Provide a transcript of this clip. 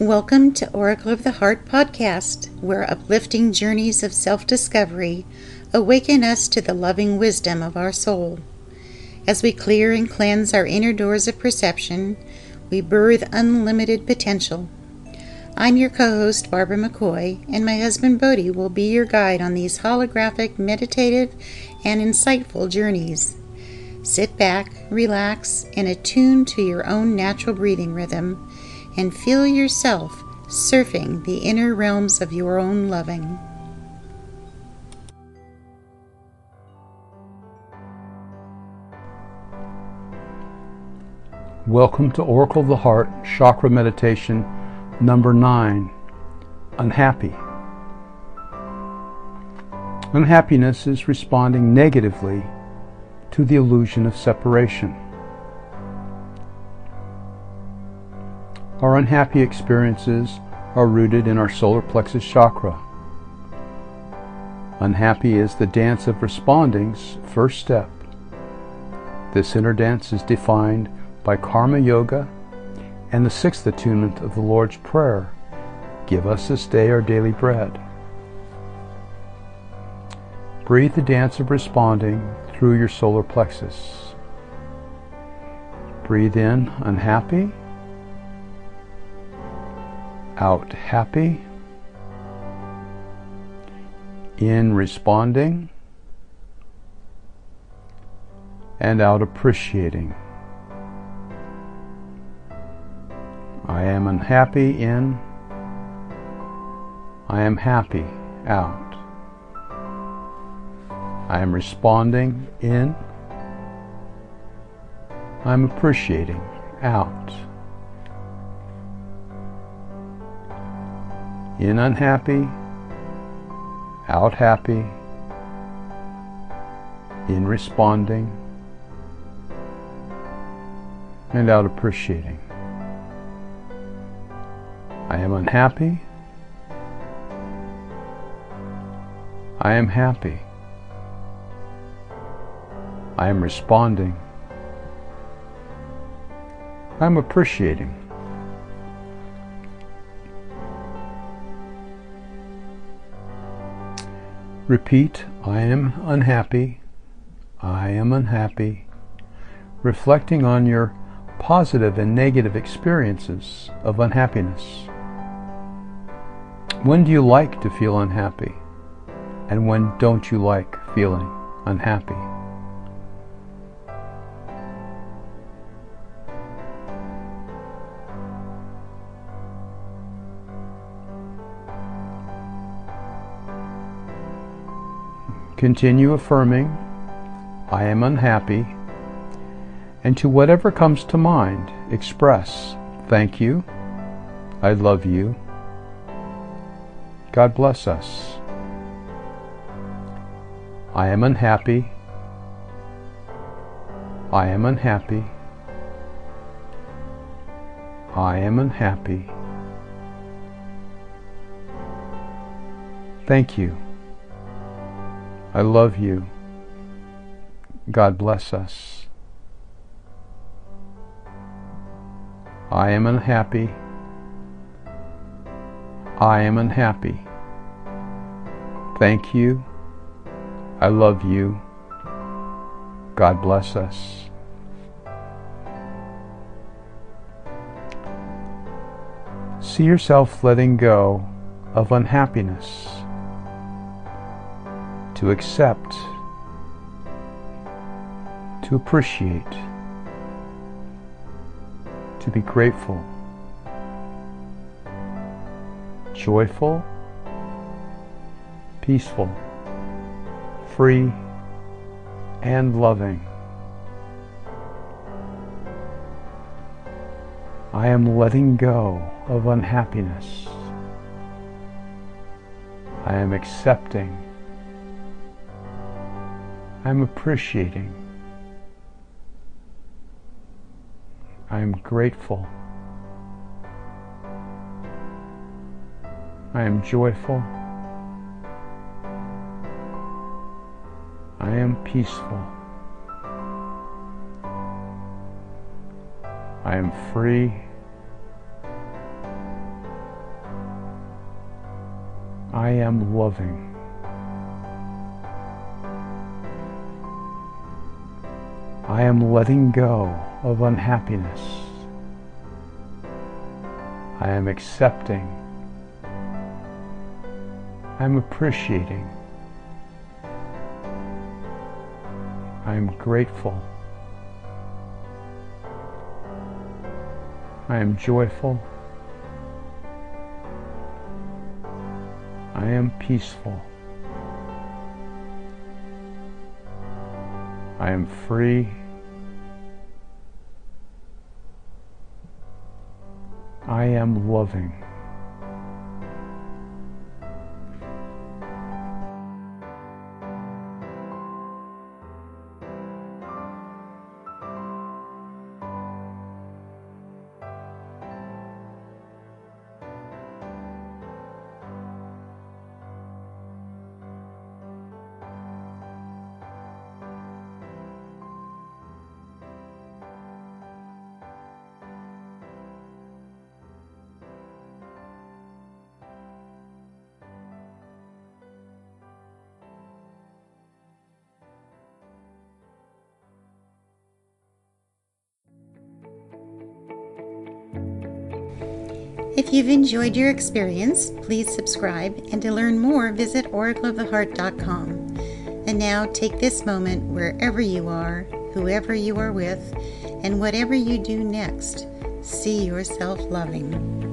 Welcome to Oracle of the Heart podcast, where uplifting journeys of self discovery awaken us to the loving wisdom of our soul. As we clear and cleanse our inner doors of perception, we birth unlimited potential. I'm your co host, Barbara McCoy, and my husband Bodhi will be your guide on these holographic, meditative, and insightful journeys. Sit back, relax, and attune to your own natural breathing rhythm and feel yourself surfing the inner realms of your own loving. Welcome to Oracle of the Heart Chakra Meditation number 9 Unhappy. Unhappiness is responding negatively to the illusion of separation. Our unhappy experiences are rooted in our solar plexus chakra. Unhappy is the dance of responding's first step. This inner dance is defined by Karma Yoga and the sixth attunement of the Lord's Prayer Give us this day our daily bread. Breathe the dance of responding through your solar plexus. Breathe in unhappy out happy, in responding, and out appreciating. I am unhappy in, I am happy out. I am responding in, I'm appreciating out. In unhappy, out happy, in responding, and out appreciating. I am unhappy. I am happy. I am responding. I'm appreciating. Repeat, I am unhappy, I am unhappy, reflecting on your positive and negative experiences of unhappiness. When do you like to feel unhappy? And when don't you like feeling unhappy? Continue affirming, I am unhappy, and to whatever comes to mind, express, Thank you, I love you, God bless us. I am unhappy, I am unhappy, I am unhappy. Thank you. I love you. God bless us. I am unhappy. I am unhappy. Thank you. I love you. God bless us. See yourself letting go of unhappiness to accept, to appreciate, to be grateful, joyful, peaceful, free, and loving. I am letting go of unhappiness. I am accepting I'm appreciating. I'm grateful. I am joyful. I am peaceful. I am free I am loving. I am letting go of unhappiness. I am accepting. I'm appreciating. I am grateful. I am joyful. I am peaceful. I am free. I am loving. If you've enjoyed your experience, please subscribe, and to learn more, visit oracleoftheheart.com. And now take this moment wherever you are, whoever you are with, and whatever you do next, see yourself loving.